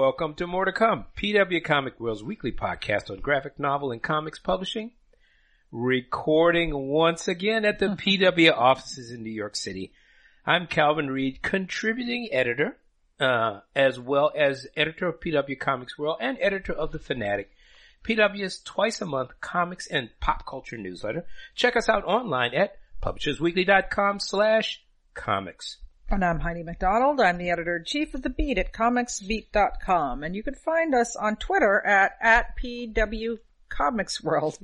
Welcome to More to Come, PW Comic World's weekly podcast on graphic novel and comics publishing. Recording once again at the PW offices in New York City. I'm Calvin Reed, contributing editor, uh, as well as editor of PW Comics World and editor of The Fanatic, PW's twice a month comics and pop culture newsletter. Check us out online at publishersweekly.com slash comics. And I'm Heidi McDonald. I'm the editor-in-chief of The Beat at comicsbeat.com. And you can find us on Twitter at, at PW Comics World.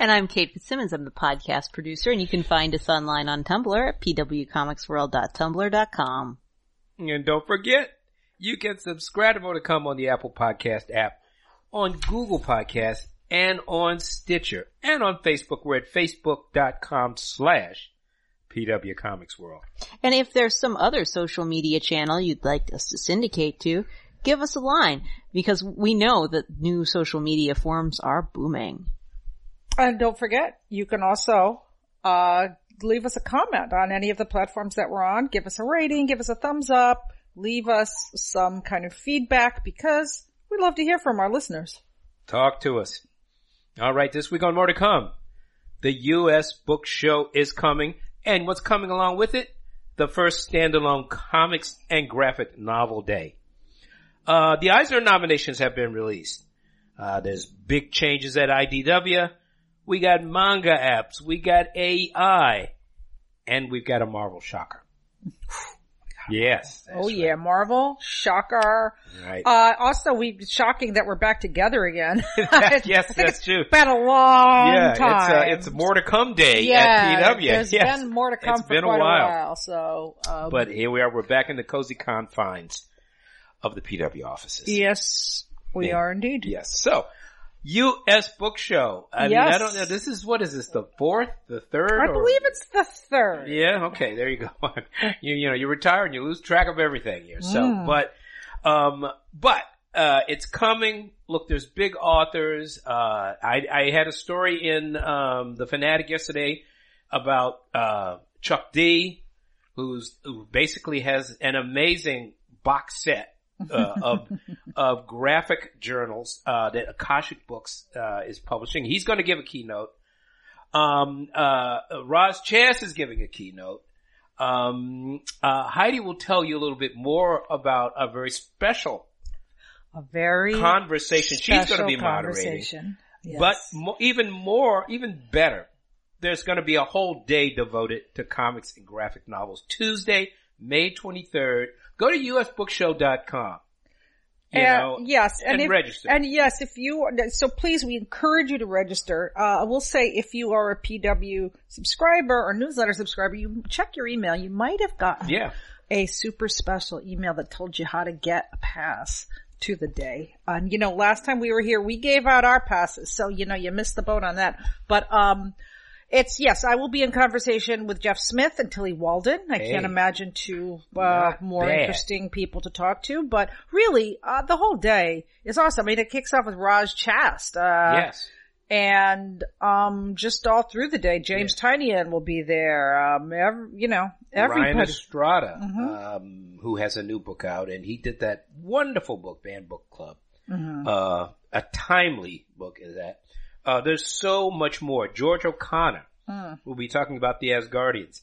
And I'm Kate Fitzsimmons. I'm the podcast producer, and you can find us online on Tumblr at pwcomicsworld.tumblr.com. And don't forget, you can subscribe to More Come on the Apple Podcast app, on Google Podcast, and on Stitcher, and on Facebook. We're at facebook.com slash PW Comics World. And if there's some other social media channel you'd like us to syndicate to, give us a line because we know that new social media forms are booming. And don't forget, you can also, uh, leave us a comment on any of the platforms that we're on. Give us a rating, give us a thumbs up, leave us some kind of feedback because we'd love to hear from our listeners. Talk to us. All right, this week on More to Come, the U.S. Book Show is coming, and what's coming along with it? The first standalone comics and graphic novel day. Uh, the Eisner nominations have been released. Uh, there's big changes at IDW. We got manga apps. We got AI. And we've got a Marvel shocker. yes. oh yeah, Marvel, Shocker. Right. Uh, also we, shocking that we're back together again. That- yes, that's it's true. Been a long yeah, time. it's, uh, it's more to come day yeah, at PW. There's yes. been more to come It's for been a quite while. So, um, But here we are. We're back in the cozy confines of the PW offices. yes, we Yeah. are indeed. Yes. So, U.S. Book Show. I mean, I don't know. This is, what is this, the fourth? The third? I or- believe it's the third. Yeah, okay, there you go. you, you know, you retire and you lose track of everything here. So, Mm. but, um, but, uh, it's coming. Look, there's big authors. Uh, I, I had a story in, um, The Fanatic yesterday about, uh, Chuck D, who's, who basically has an amazing box set. Uh, of of graphic journals uh, that Akashic Books uh, is publishing. He's going to give a keynote. Um, uh, Roz Chast is giving a keynote. Um, uh, Heidi will tell you a little bit more about a very special A very conversation she's going to be moderating. Yes. But mo- even more, even better, there's going to be a whole day devoted to comics and graphic novels. Tuesday, May 23rd. Go to usbookshow.com. You Uh, know, yes, and, and if, register. And yes, if you so please, we encourage you to register. Uh, I will say if you are a PW subscriber or newsletter subscriber, you check your email. You might have gotten yeah. a super special email that told you how to get a pass to the day. And you know, last time we were here, we gave out our passes, so you know, you missed the boat on that. But um, it's yes, I will be in conversation with Jeff Smith and Tillie Walden. I Hey. can't imagine two uh, more bad. interesting people to talk to. But really, uh, the whole day is awesome. I mean, it kicks off with Roz Chast. Uh, yes. and um just all through the day james Tynion will be there um ev- you know Ryan everybody Estrada, Mhm. um, who has a new book out, and he did that wonderful book, Banned Book Club. Mhm. Uh, a timely book is that. Uh, there's so much more. George O'Connor Mm. will be talking about the Asgardians.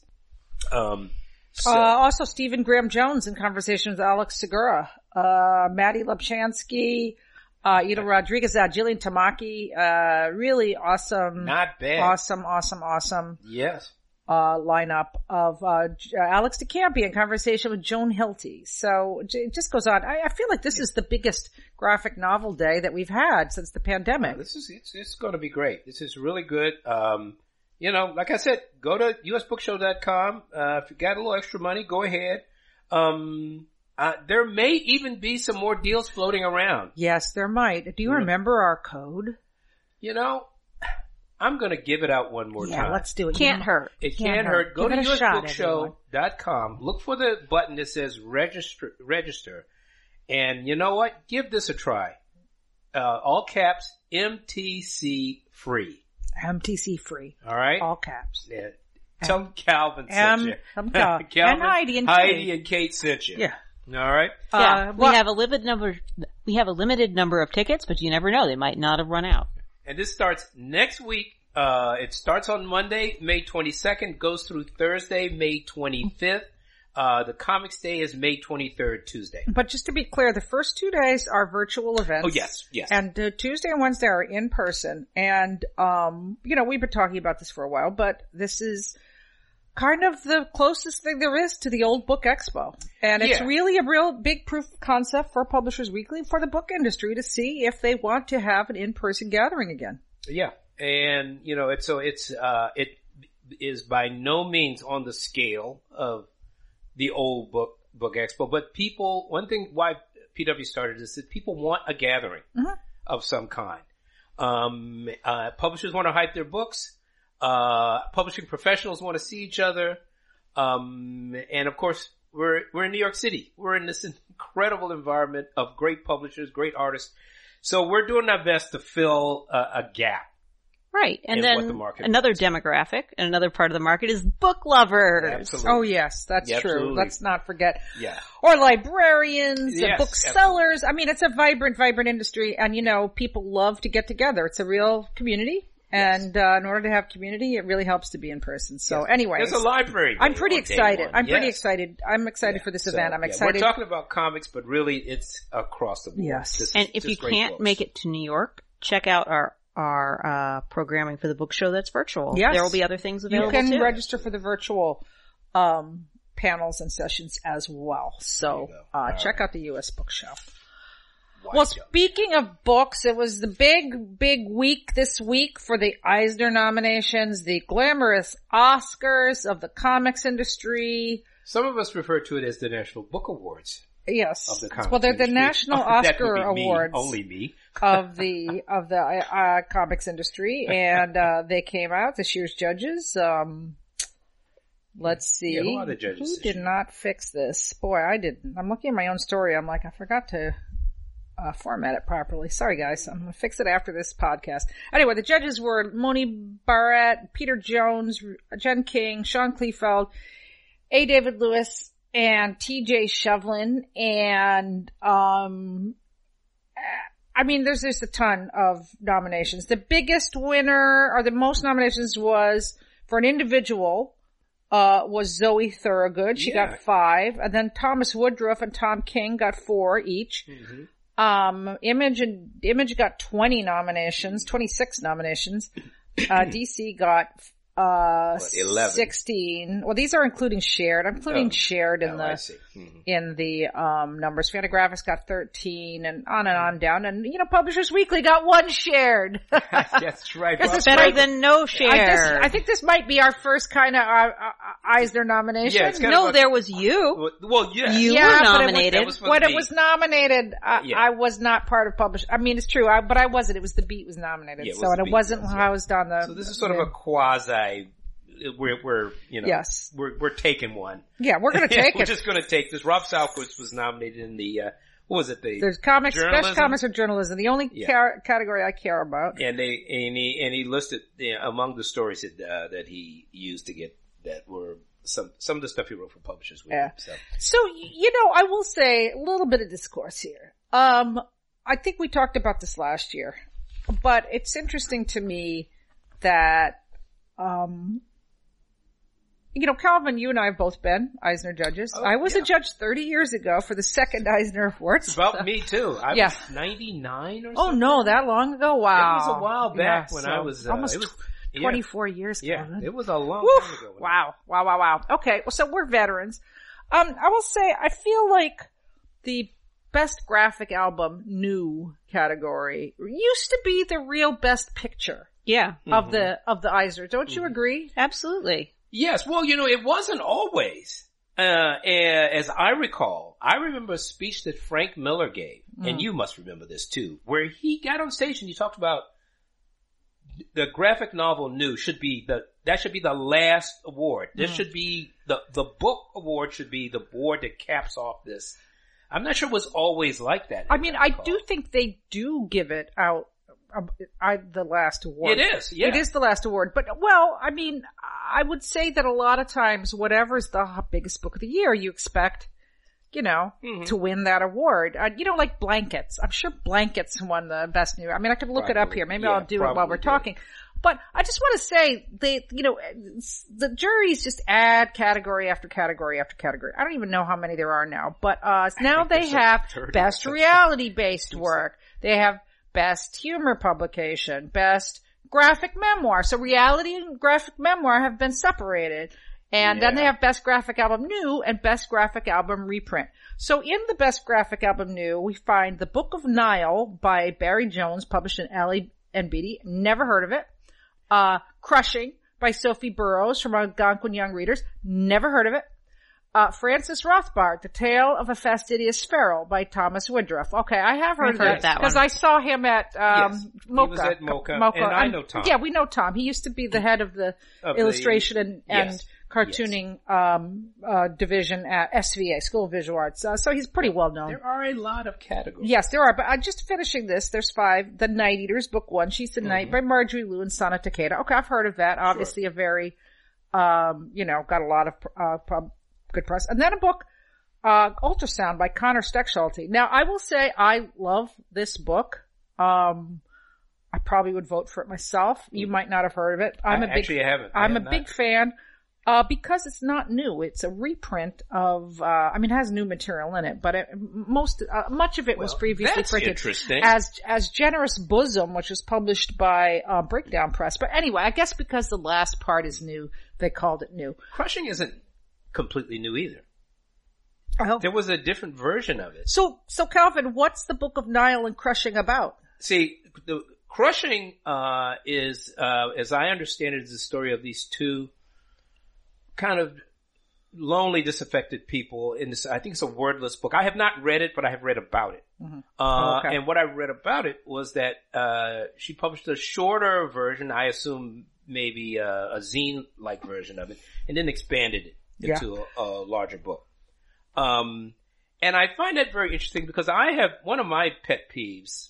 Um, so, uh, also Stephen Graham Jones in conversation with Alex Segura, uh, Mattie Lubchansky, uh, Ida Rodriguez, uh, Jillian Tamaki, uh, really awesome, not bad. awesome, awesome, awesome, Yes. Uh, lineup of, uh, uh, Alex DeCampi in conversation with Joan Hilty. So it just goes on. I, I feel like this is the biggest graphic novel day that we've had since the pandemic. This is it's, it's going to be great. This is really good. Um, you know, like I said, go to usbookshow.com. Uh, if you got a little extra money, go ahead. Um, uh, there may even be some more deals floating around. Yes, there might. Do you Yeah. remember our code? You know, I'm going to give it out one more time. yeah, time. let's do it. Can't You- hurt. It Can't can't, hurt. hurt. Go Give to it a shot, usbookshow.com. Look for the button that says register, register. And you know what? Give this a try. Uh, all caps, MTC free. MTC free. All right? All caps. Yeah. Tell Calvin M- sent you. M- Cal- Calvin, and Heidi and Heidi Kate. and Kate sent you. Yeah. All right. Yeah, Uh, we well- have a limited number. We have a limited number of tickets, but you never know; they might not have run out. And this starts next week. Uh, it starts on Monday, May 22nd, goes through Thursday, May 25th. Uh, the Comics Day is May 23rd, Tuesday. But just to be clear, the first two days are virtual events. Oh yes, yes. And uh, Tuesday and Wednesday are in person. And, um, you know, we've been talking about this for a while, but this is kind of the closest thing there is to the old book expo. And it's Yeah. really a real big proof concept for Publishers Weekly for the book industry to see if they want to have an in-person gathering again. Yeah, and you know, it's so it's uh, it is by no means on the scale of the old book book expo, but people. One thing why PW started is that people want a gathering Mhm. of some kind. Um, uh, publishers want to hype their books. Uh, publishing professionals want to see each other. Um, and of course, we're we're in New York City. We're in this incredible environment of great publishers, great artists. So we're doing our best to fill a, a gap Right, and And then the market another demographic and another part of the market is book lovers. Absolutely. Oh yes, that's Yeah, true. absolutely. Let's not forget. Yeah. Or librarians, and Yes, booksellers. I mean, it's a vibrant, vibrant industry and you know, people love to get together. It's a real community. And, uh, in order to have community, it really helps to be in person. So anyway. There's a library. I'm pretty excited. I'm pretty excited. I'm excited Yeah. for this So, event. I'm yeah, excited. We're talking about comics, but really it's across the board. Yes. This is And if you can't books. make it to New York, check out our our uh, programming for the book show that's virtual. Yes. There will be other things available. you can too. register for the virtual, um, panels and sessions as well. So, uh, go. check out the U.S. Book Show. Well, speaking of books, it was the big, big week this week for the Eisner nominations, the glamorous Oscars of the comics industry. some of us refer to it as the National Book Awards Yes. of the comics well, they're the industry. National That would Oscar be me, Awards only me. of the of the uh, comics industry, and uh, they came out this year's judges. Um, let's see, Yeah, who are the judges Who did year? not fix this? Boy, I didn't. I'm looking at my own story. I'm like, I forgot to uh, format it properly. Sorry, guys. I'm gonna fix it after this podcast. Anyway, the judges were Moni Barrette, Peter Jones, Jen King, Sean Kleefeld, A. David Lewis, and T.J. Shevlin, and um, I mean, there's just a ton of nominations. The biggest winner, or the most nominations, was for an individual. Uh, was Zoe Thorogood. She Yeah. got five, and then Thomas Woodruff and Tom King got four each. Um, Image and Image got 20 nominations, 26 nominations. Uh, DC got, uh, What, 11? 16. Well, these are including shared. I'm including Oh, shared in Oh, the, I see. Mhm. in the, um, numbers. Fantagraphics got 13 and on and on down. And, you know, Publishers Weekly got one shared. That's right. Guess Well, it's Better right. than no I, share. guess, I think this might be our first kind of, uh, uh, Eisner nomination. Yeah, kind no, of a- there was you. Well, well, yeah. You Yeah, were but it was- nominated. that was when the it was nominated, I, Yeah. I was not part of publish. I mean, it's true, I, but I wasn't. It was the beat was nominated, Yeah, it was so the and it wasn't that's how I was on the. So this is sort of a quasi. We're, we're, you know, Yes. we're we're taking one. yeah. We're gonna take it. we're it. just going to take this. Rob Salkowitz was nominated in the uh, what was it? The There's comics, Journalism? best comics or journalism. The only Yeah. ca- category I care about. and they and he and he listed you know, among the stories that uh, that he used to get that were some some of the stuff he wrote for Publishers Weekly. Yeah. So So you know, I will say a little bit of discourse here. Um, I think we talked about this last year, but it's interesting to me that, um, you know, Calvin, you and I have both been Eisner judges. Oh, I was yeah. a judge 30 years ago for the second Eisner Awards. about me too. I Yeah. was ninety nine or Oh no, that long ago? Wow. It was a while back Yeah, when so I was uh, almost it was, yeah, 24 years. Yeah, it was a long Woo! time ago. Wow. Wow, wow, wow. Okay, well, so we're veterans. Um, I will say, I feel like the best graphic album new category used to be the real best picture Yeah, of the, of the Eisner. Don't you agree? absolutely. Yes, well, you know, it wasn't always. Uh, as I recall, I remember a speech that Frank Miller gave, Mm. and you must remember this too, where he got on stage and he talked about the graphic novel new should be the, that should be the last award. This Mm. should be, the, the book award should be the award that caps off this. I'm not sure it was always like that. I mean, I do think they do give it out, I, the last award. It is, yeah. It is the last award. But, well, I mean, I would say that a lot of times, whatever's the biggest book of the year, you expect you know, to win that award. Uh, you know, like blankets. I'm sure blankets won the best new. I mean, I could look it up here. Maybe Yeah, I'll do it while we're did. talking. But I just want to say they, you know, the juries just add category after category after category. I don't even know how many there are now, but uh now they have best reality based work. They have best humor publication, best graphic memoir. So reality and graphic memoir have been separated. And then they have best graphic album new and best graphic album reprint. So in the best graphic album new, we find The Book of Nile by Barry Jones, published in Alley and Beatty. Never heard of it. Uh, Crushing by Sophie Burrows from Algonquin Young Readers. Never heard of it. Uh, Francis Rothbart, The Tale of a Fastidious Sparrow by Thomas Woodruff. Okay, I have heard I've heard that of that because. I saw him at um, Yes, he MoCCA. was at MoCCA, and I know Tom. Yeah, we know Tom. He used to be the head of the Of the- illustration and, and yes, cartooning um, uh, division at SVA, School of Visual Arts. Uh, so he's pretty well known. There are a lot of categories. Yes, there are, but I'm just finishing this. There's five. The Night Eaters, book one. She's the Mm-hmm. Night by Marjorie Liu and Sana Takeda. Okay, I've heard of that. Obviously a very, um, you know, got a lot of, uh, pub- good press. And then a book, uh, Ultrasound by Conor Stechschulte. Now, I will say I love this book. Um, I probably would vote for it myself. You might not have heard of it. I'm. I- a big, haven't. I I'm a not. big fan. Uh, because it's not new. It's a reprint of, uh, I mean, it has new material in it, but it, most, uh, much of it was previously printed interesting. as, as Generous Bosom, which was published by, uh, Breakdown Press. But anyway, I guess because the last part is new, they called it new. Crushing isn't completely new either. Oh. There was a different version of it. So, so Calvin, what's the Book of Nile and Crushing about? See, the crushing uh, is, uh, as I understand it, is the story of these two kind of lonely, disaffected people. In this, I think it's a wordless book. I have not read it, but I have read about it. Uh, Oh, okay. And what I read about it was that uh, she published a shorter version. I assume maybe uh, a zine-like version of it, and then expanded it Yeah. into a, a larger book. Um, and I find that very interesting because I have one of my pet peeves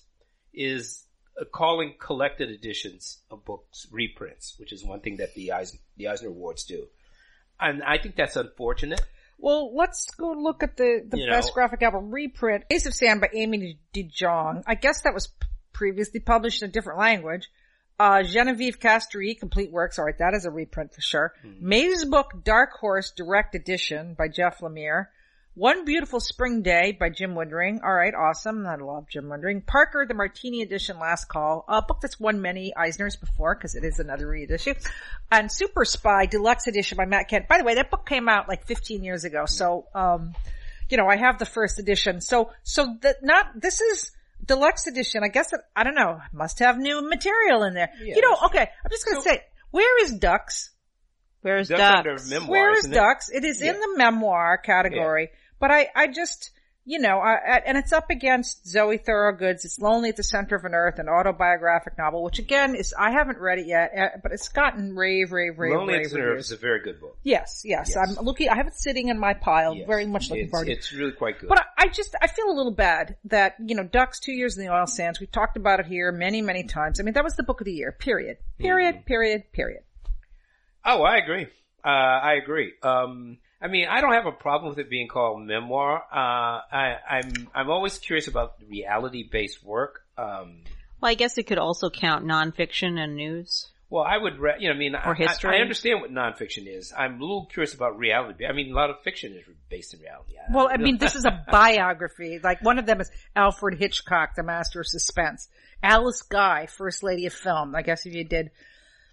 is uh, calling collected editions of books reprints, which is one thing that the Eisner, the Eisner Awards do. And I think that's unfortunate. Well, let's go look at the, the You best know. graphic novel reprint. Ace of Sand by Amy DeJong. I guess that was previously published in a different language. Uh, Geneviève Castrée, Complete Works. Alright, that is a reprint for sure. Mazebook Dark Horse Direct Edition by Jeff Lemire. One Beautiful Spring Day by Jim Woodring. Alright, awesome. I love Jim Woodring. Parker, the Martini Edition Last Call. A book that's won many Eisners before because it is another reissue. And Super Spy Deluxe Edition by Matt Kindt. By the way, that book came out like 15 years ago. So, um, you know, I have the first edition. So, so that not, this is deluxe edition. I guess that, I don't know, must have new material in there. Yeah, you know, okay, I'm just gonna say, where is Ducks? Where's That's Ducks? under memoir, Where is isn't it? Ducks? It is in the memoir category, but I, I just, you know, I, I, and it's up against Zoe Thorogood's It's Lonely at the Center of an Earth, an autobiographic novel, which again is, I haven't read it yet, uh, but it's gotten rave, rave, rave, Lonely rave at the Nerve reviews. is a very good book. Yes, yes, Yes. I'm looking, I have it sitting in my pile, Yes. very much looking it's, forward to it. It's really quite good. But I, I just, I feel a little bad that, you know, Ducks, Two Years in the Oil Sands, we've talked about it here many, many times. I mean, that was the book of the year, period. Period, Mm-hmm. period, period. Oh, I agree. Uh, I agree. Um, I mean, I don't have a problem with it being called memoir. Uh, I, I'm, I'm always curious about reality-based work. Um, Well, I guess it could also count nonfiction and news. well, I would, re- you know, I mean, I- Or history. I, I understand what nonfiction is. I'm a little curious about reality. I mean, a lot of fiction is based in reality. I Well, I know. mean, this is a biography. Like one of them is Alfred Hitchcock, the master of suspense. Alice Guy, first lady of film. I guess if you did,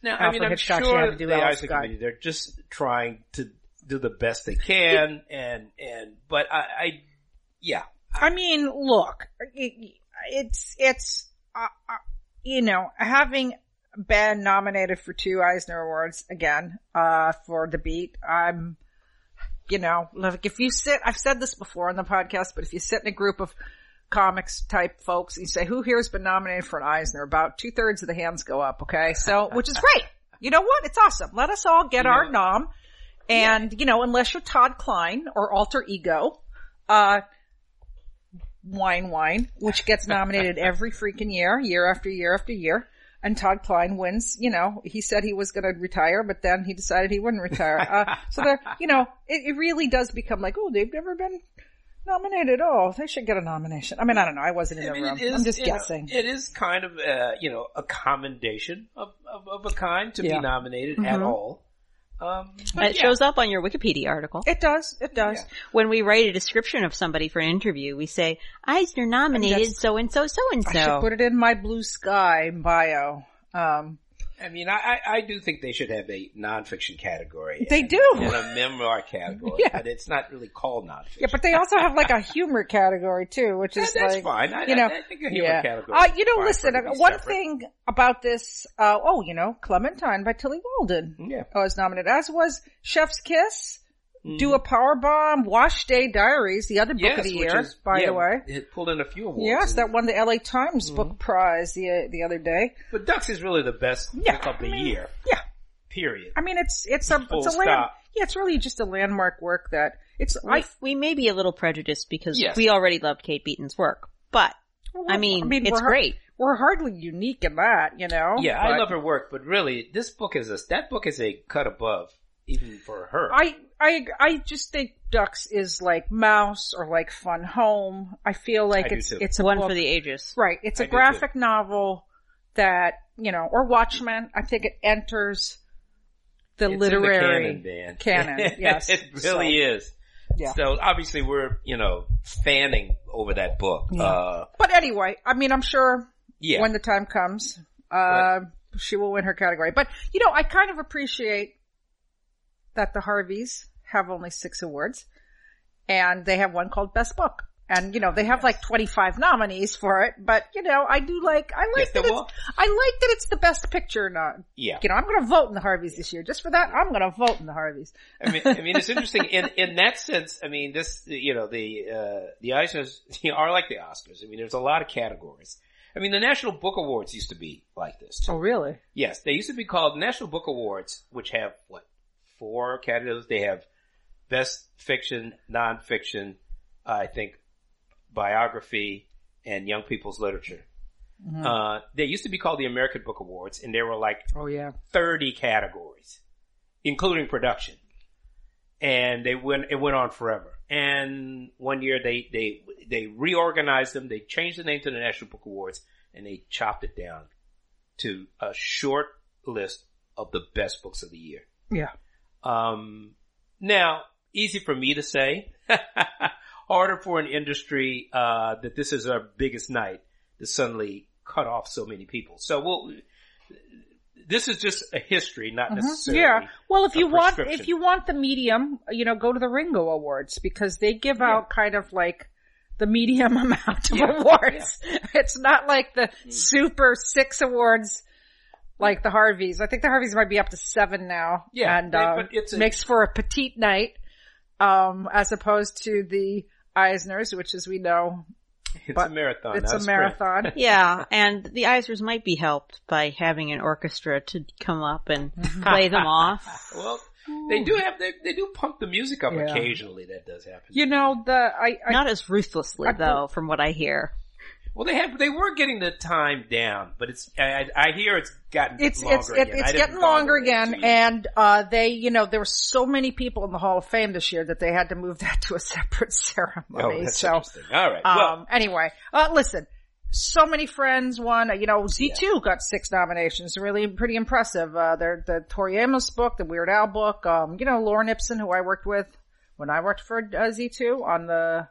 Now, I mean, I'm Hitchcock, you sure had to do the Alice Guy. Committee, they're just trying to do the best they can, and, and, but I, I yeah, I mean, look, it, it's, it's, uh, uh, you know, having been nominated for two Eisner Awards again, uh, for The Beat, I'm, you know, like if you sit, I've said this before on the podcast, but if you sit in a group of comics type folks and you say, who here has been nominated for an Eisner? About two thirds of the hands go up, okay? So, which is great. You know what? It's awesome. Let us all get You our know- nom. And, you know, unless you're Todd Klein or Alter Ego, uh, Wine Wine, which gets nominated every freaking year, year after year after year. And Todd Klein wins, you know, he said he was going to retire, but then he decided he wouldn't retire. Uh, so there, you know, it, it really does become like, oh, they've never been Nominated? Oh, they should get a nomination. I mean, I don't know. I wasn't in I the mean, room. is, I'm just you know, guessing. it is kind of, uh, you know, a commendation of, of, of a kind to Yeah. Mm-hmm. be nominated at all. Um, It yeah. shows up on your Wikipedia article. it does. It does. Yeah. When we write a description of somebody for an interview, we say, Eisner nominated so and so, so and so. I should so. put it in my Bluesky bio. Um, I mean, I, I, do think they should have a nonfiction category. They and, do. And a memoir category. Yeah. But it's not really called nonfiction. yeah, but they also have like a humor category too, which is that's like, fine. I, you know, I, I think a humor yeah. category. Uh, you know, listen, for it to be one separate. thing about this, uh, oh, you know, Clementine by Tillie Walden Yeah. was nominated, as was Chef's Kiss, Mhm. Do a Power Bomb, Wash Day Diaries, the other book Yes, of the year, is- by yeah, the way. It pulled in a few awards. Yes, that won the LA Times Mm-hmm. book prize the the other day. But Ducks is really the best Yeah, book of the I mean, year. Yeah, Period. I mean it's it's a Full it's a land, stop. yeah, it's really just a landmark work that it's we, I we may be a little prejudiced because Yes. we already loved Kate Beaton's work, but I mean, it's we're har- great. We're hardly unique in that, you know. Yeah, I love her work, but really, this book is a that book is a cut above even for her. I I I just think Ducks is like Maus or like Fun Home. I feel like I it's it's a One book- for the ages. right. It's I a do too. graphic novel that you know, or Watchmen. I think it enters the It's literary the canon, man. canon, yes. it really is. Yeah. So obviously, we're you know fanning over that book. Yeah. Uh, But anyway, I mean, I'm sure yeah. when the time comes, uh, she will win her category. But you know, I kind of appreciate that the Harveys have only six awards, and they have one called Best Book. And you know they have like 25 nominees for it, but you know I do like I like Yes, that it's. I like that it's the best picture. Not yeah. you know I'm going to vote in the Harveys this year just for that. I'm going to vote in the Harveys. I mean, I mean, it's interesting in in that sense. I mean, this you know the uh, the you know, are like the Oscars. I mean, there's a lot of categories. I mean, the National Book Awards used to be like this too. Oh really? Yes, they used to be called National Book Awards, which have what four categories? They have best fiction, nonfiction, I think, biography, and young people's literature. Uh, they used to be called the American Book Awards, and there were like Oh yeah. 30 categories, including production. And they went, it went on forever. And one year they, they, they reorganized them, they changed the name to the National Book Awards, and they chopped it down to a short list of the best books of the year. Yeah. Um, now, easy for me to say, harder for an industry, uh, that this is our biggest night to suddenly cut off so many people. So we'll, this is just a history, not necessarily. Mm-hmm. Yeah. Well, if you want, if you want the medium, you know, go to the Ringo Awards because they give out kind of like the medium amount of Yeah, awards. It's not like the super six awards like the Harveys. I think the Harveys might be up to seven now. Yeah, And, they- uh, but it's a- makes for a petite night, um, as opposed to the Eisners, which as we know, It's but a marathon. it's not a sprint. marathon. Yeah, and the Eisners might be helped by having an orchestra to come up and play them off. Well, they do have, they, they do pump the music up Yeah. occasionally. That does happen. You know, the, I, I Not as ruthlessly I- though, from what I hear. Well, they have, they were getting the time down, but it's, I, I hear it's gotten it's longer it's it. It's getting longer again and uh they you know there were so many people in the hall of fame this year that they had to move that to a separate ceremony Oh, that's so interesting. All right. um well, anyway uh listen so many friends won you know z2 got six nominations really pretty impressive uh their the tori amos book the weird al book um you know lauren ipson who i worked with when i worked for uh, z2 on the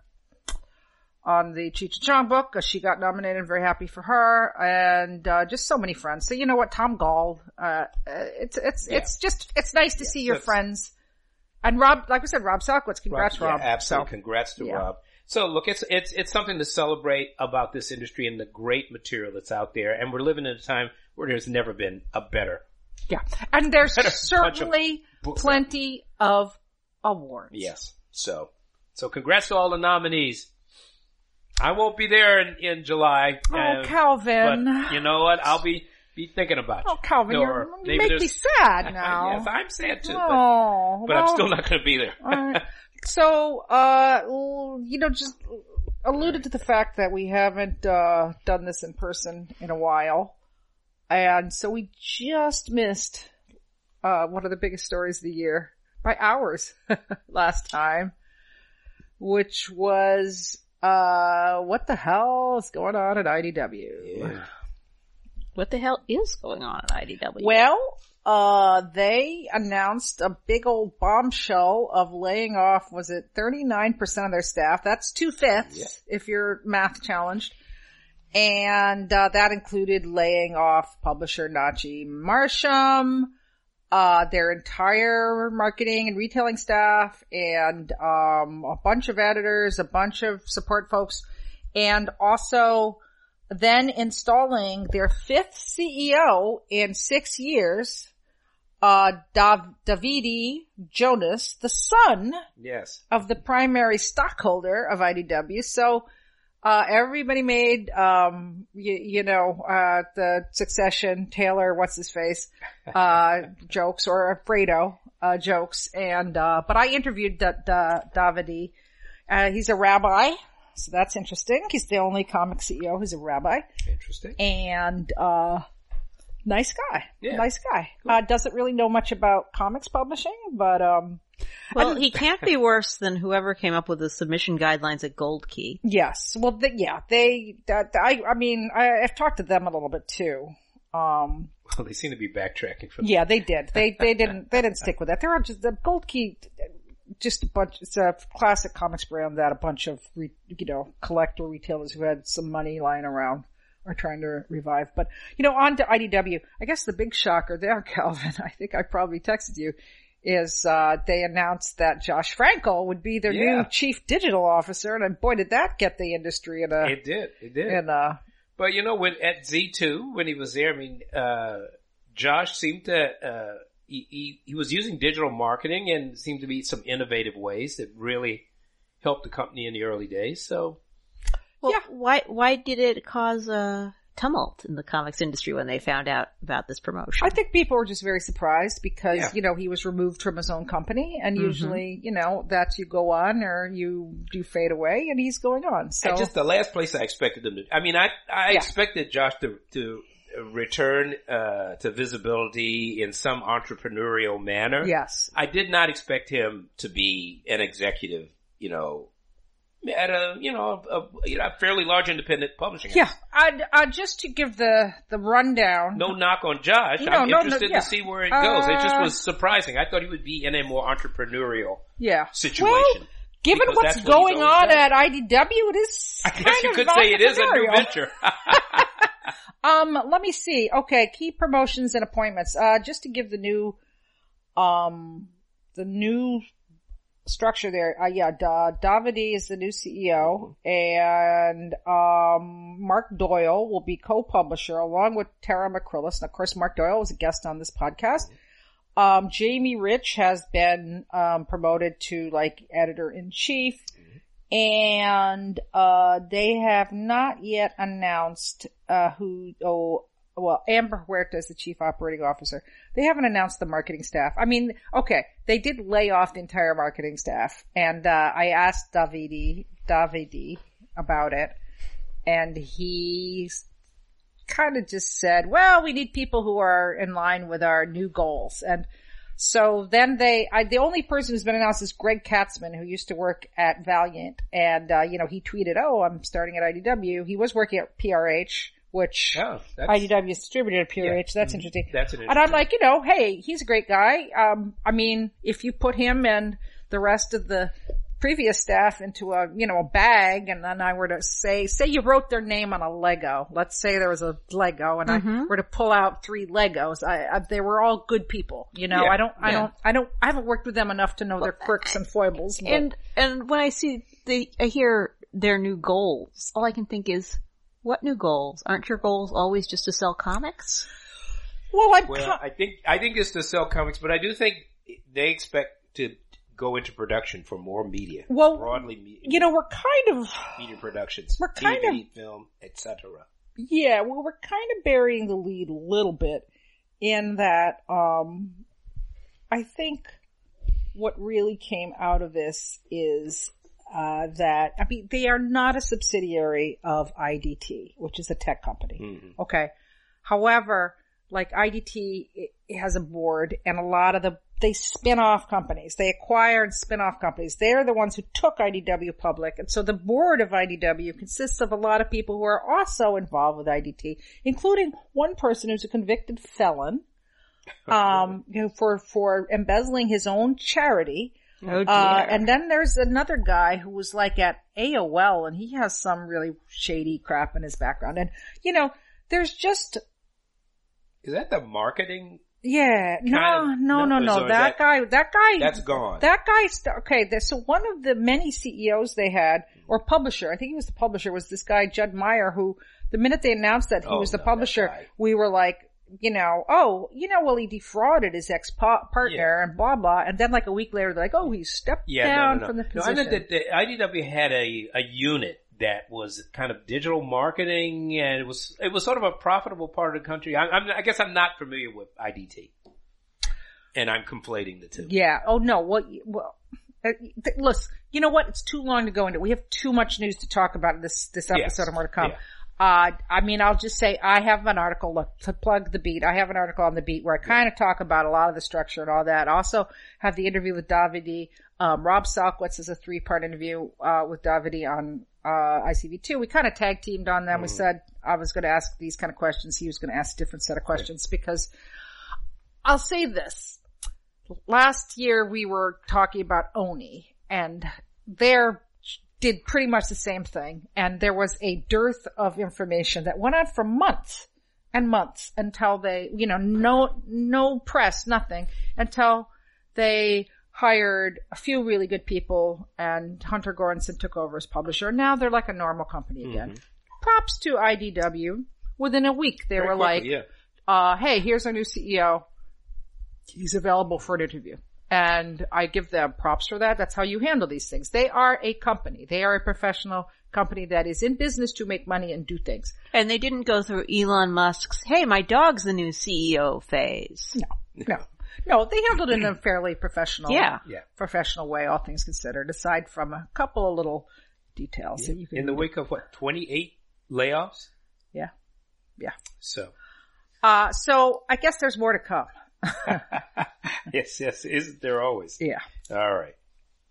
on the Cheech and Chong book. She got nominated. I'm very happy for her, and uh, just so many friends. So you know what, Tom Gall. Uh, it's it's Yeah. it's just it's nice to see your friends. And Rob, like I said, Rob Salkowitz. Congrats, yeah, Rob. absolutely. So, Congrats to yeah. Rob. So look, it's it's it's something to celebrate about this industry and the great material that's out there. And we're living in a time where there's never been a better. yeah, and there's bunch of certainly plenty of awards. Yes. So so congrats to all the nominees. I won't be there in, in July. Oh, uh, Calvin. But you know what? I'll be be thinking about you. oh, Calvin, you're, you make me sad now. yes, I'm sad too. But, oh, but I'm still not going to be there. Alright. So, uh, you know, just alluded to the fact that we haven't, uh, done this in person in a while. And so we just missed, uh, one of the biggest stories of the year by hours last time. which was, uh, what the hell is going on at IDW? Yeah. What the hell is going on at IDW? Well, uh, they announced a big old bombshell of laying off, was it 39% of their staff? That's two fifths Yeah. if you're math challenged. And, uh, that included laying off publisher Nachie Marsham, uh, their entire marketing and retailing staff and, um, a bunch of editors, a bunch of support folks, and also then installing their fifth CEO in six years, uh, Dav- Davidi Jonas, the son Yes. of the primary stockholder of IDW. So, uh, everybody made, um, you, you know, uh, the succession, Taylor, what's his face, uh, jokes or Fredo, uh, jokes. And, uh, but I interviewed da- da- Davidi. Uh, he's a rabbi. So that's interesting. He's the only comic CEO who's a rabbi Interesting. and, uh, nice guy. Yeah. Nice guy. Uh, doesn't really know much about comics publishing, but, um, well, he can't be worse than whoever came up with the submission guidelines at Gold Key. Yes. Well, th yeah, they, that, I, I mean, I, I've talked to them a little bit too. Um, Well, they seem to be backtracking from yeah, they did. They, they didn't, they didn't stick with that. They're just, the Gold Key, just a bunch, it's a classic comics brand that a bunch of, re, you know, collector retailers who had some money lying around are trying to revive. But, you know, on to IDW, I guess the big shocker there, Calvin, I think I probably texted you, is, uh, they announced that Josh Frankel would be their Yeah. new chief digital officer, and boy, did that get the industry in a, It did. It did. in a, But you know, when at Z two, when he was there, I mean, uh, Josh seemed to uh, he, he he was using digital marketing and seemed to be some innovative ways that really helped the company in the early days. So Well, Yeah. why why did it cause a tumult in the comics industry when they found out about this promotion? I think people were just very surprised because, Yeah. you know, he was removed from his own company and usually, you know, that you go on or you do fade away and he's going on. So I just the last place I expected him to. I mean, I I Yeah. expected Josh to to return uh, to visibility in some entrepreneurial manner. yes. I did not expect him to be an executive. You know. At a you know a, you know, a fairly large independent publishing. Yeah. I'd, uh, just to give the, the rundown. no knock on Josh. No, I'm no, no, interested yeah. to see where it goes. it just Uh, was surprising. I thought he would be in a more entrepreneurial Yeah. situation. Well, given what's what going on done. at IDW, it is I guess you could say it is a new venture. Um, let me see. Okay, key promotions and appointments. Uh, just to give the new, um, the new structure there. Uh, yeah, da- Davidi is the new CEO and, um, Mark Doyle will be co-publisher along with Tara McCrillis. And of course, Mark Doyle was a guest on this podcast. Um, Jamie Rich has been, um, promoted to like editor in chief. And, uh, they have not yet announced, uh, who, oh, well, Amber Huerta is the chief operating officer. They haven't announced the marketing staff. I mean, okay, they did lay off the entire marketing staff. And, uh, I asked Davidi, Davidi about it. And he kind of just said, well, we need people who are in line with our new goals. And so then they, I, the only person who's been announced is Greg Katzman, who used to work at Valiant. And, uh, you know, he tweeted, oh, I'm starting at IDW. He was working at PRH, which oh, that's, IDW is distributed at PRH. Yeah. That's Mhm. interesting. that's an And I'm like, you know, hey, he's a great guy. Um, I mean, if you put him and the rest of the previous staff into a, you know, a bag and then I were to say, say you wrote their name on a Lego. Let's say there was a Lego and I were to pull out three Legos. I, I, they were all good people. You know, Yeah. I don't, I Yeah. don't, I don't, I haven't worked with them enough to know their quirks and foibles. but- and and when I see the I hear their new goals, all I can think is, what new goals? Aren't your goals always just to sell comics? well, I'm, well, co- I think I think it's to sell comics, but I do think they expect to go into production for more media, Well, broadly me- you know, we're kind of, media productions, we're kind TV, film, etc. Yeah, well, we're kind of burying the lead a little bit in that, um, I think what really came out of this is, uh, that, I mean, they are not a subsidiary of IDT, which is a tech company. Mhm. Okay. However, like IDT, has a board and a lot of the they spin off companies. They acquire and spin off companies. They're the ones who took IDW public. And so the board of IDW consists of a lot of people who are also involved with IDT, including one person who's a convicted felon, um, you know, for, for embezzling his own charity. Oh dear. Uh, and then there's another guy who was like at AOL and he has some really shady crap in his background. And, you know, there's just, Is that the marketing? yeah, no, of- no, no, no, no, that, that- guy, that guy, That's gone. that guy, okay, so one of the many CEOs they had, or publisher, I think he was the publisher, was this guy, Judd Meyer, who, the minute they announced that he Oh, was the no, publisher, we were like, you know, oh, you know, well, he defrauded his ex-partner Yeah. and blah, blah, and then like a week later, they're like, oh, he stepped yeah, down no, no, no. from the no, position. I meant that the IDW had a, a unit that was kind of digital marketing and it was, it was sort of a profitable part of the country. I, I'm, I guess I'm not familiar with IDT. And I'm conflating the two. Yeah. Oh no. Well, well, uh, th- listen. You know what? It's too long to go into. We have too much news to talk about in this this episode Yes. and more to come. Yeah. Uh, I mean, I'll just say I have an article. Look, to plug the beat, I have an article on the beat where I kind of talk about a lot of the structure and all that. Also have the interview with Davidi. Um, Rob Salkowitz is a three part interview uh, with Davidi on uh, ICV2. We kind of tag teamed on them. We said I was going to ask these kind of questions. He was going to ask a different set of questions because I'll say this. Last year we were talking about Oni and there did pretty much the same thing. And there was a dearth of information that went on for months and months until they, you know, no, no press, nothing until they hired a few really good people and Hunter Gorinson took over as publisher. Now they're like a normal company again. Props to IDW. Within a week they Very were like, yeah. uh, hey, here's our new CEO. He's available for an interview. And I give them props for that. That's how you handle these things. They are a company. They are a professional company that is in business to make money and do things. and they didn't go through Elon Musk's, hey, my dog's the new CEO phase. No, no, no, they handled it in a fairly professional, Yeah. Yeah. professional way, all things considered, aside from a couple of little details that you can In the wake of what, 28 layoffs? Yeah. Yeah. So. Uh, so I guess there's more to come. yes, yes. Isn't there always? Yeah. All right.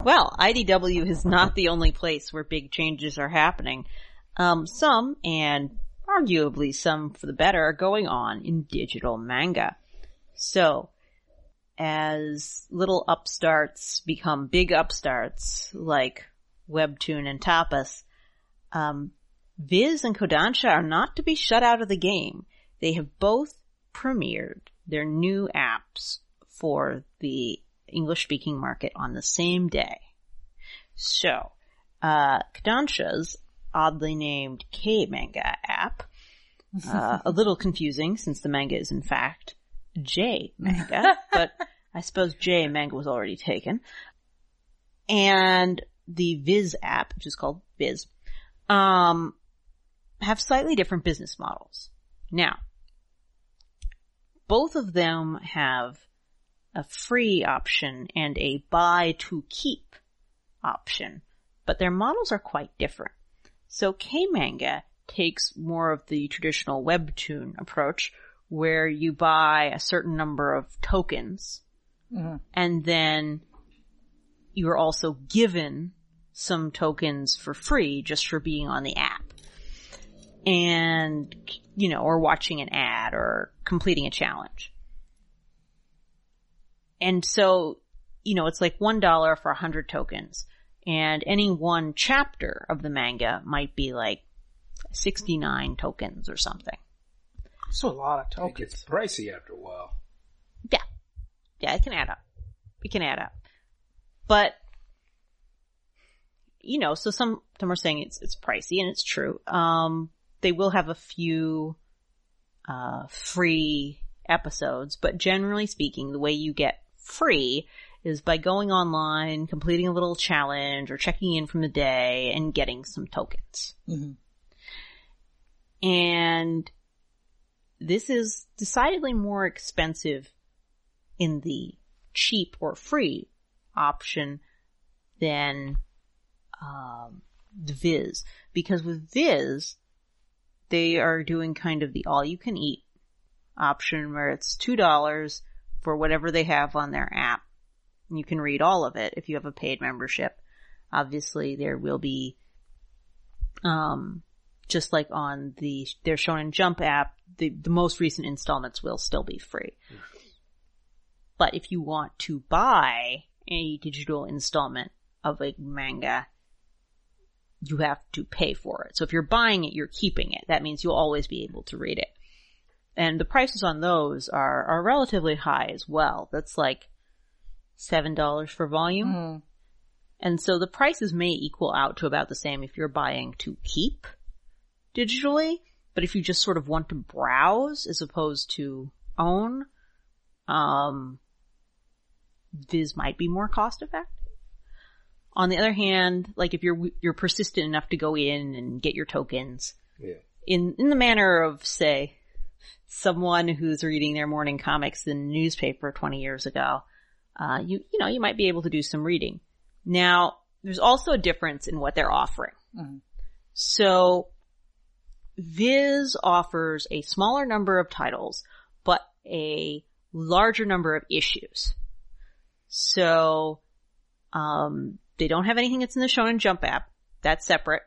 Well, IDW is not the only place where big changes are happening. Um, some, and arguably some for the better, are going on in digital manga. So, as little upstarts become big upstarts, like Webtoon and Tapas, um, Viz and Kodansha are not to be shut out of the game. They have both premiered their new apps for the English speaking market on the same day. So, uh, Kodansha's oddly named K manga app, uh, a little confusing since the manga is in fact J manga, but I suppose J manga was already taken. And the Viz app, which is called Viz, um, have slightly different business models. Now, both of them have a free option and a buy to keep option, but their models are quite different. So K-Manga takes more of the traditional webtoon approach where you buy a certain number of tokens mm-hmm. and then you're also given some tokens for free just for being on the app. And, you know, or watching an ad or completing a challenge. And so, you know, it's like one dollar for a hundred tokens. And any one chapter of the manga might be like 69 tokens or something. So a lot of It tokens. gets pricey after a while. Yeah. Yeah, it can add up. It can add up. But, you know, so some, some are saying it's, it's pricey and it's true. Um, they will have a few, uh, free episodes, but generally speaking, the way you get free is by going online, completing a little challenge or checking in from the day and getting some tokens. Mhm. And this is decidedly more expensive in the cheap or free option than um, the Viz. Because with Viz, they are doing kind of the all you can eat option where it's $2 for whatever they have on their app. You can read all of it if you have a paid membership. Obviously, there will be, um, just like on the their Shonen Jump app, the, the most recent installments will still be free. But if you want to buy a digital installment of a manga, you have to pay for it. So if you're buying it, you're keeping it. That means you'll always be able to read it. And the prices on those are, are relatively high as well. That's like $7 for volume. Mm. And so the prices may equal out to about the same if you're buying to keep digitally, but if you just sort of want to browse as opposed to own, um, Viz might be more cost effective. On the other hand, like if you're, you're persistent enough to go in and get your tokens Yeah. in, in the manner of, say, someone who's reading their morning comics in a newspaper 20 years ago, uh, you, you know, you might be able to do some reading. Now, there's also a difference in what they're offering. Mhm. So, Viz offers a smaller number of titles, but a larger number of issues. So, um, they don't have anything that's in the Shonen Jump app. That's separate.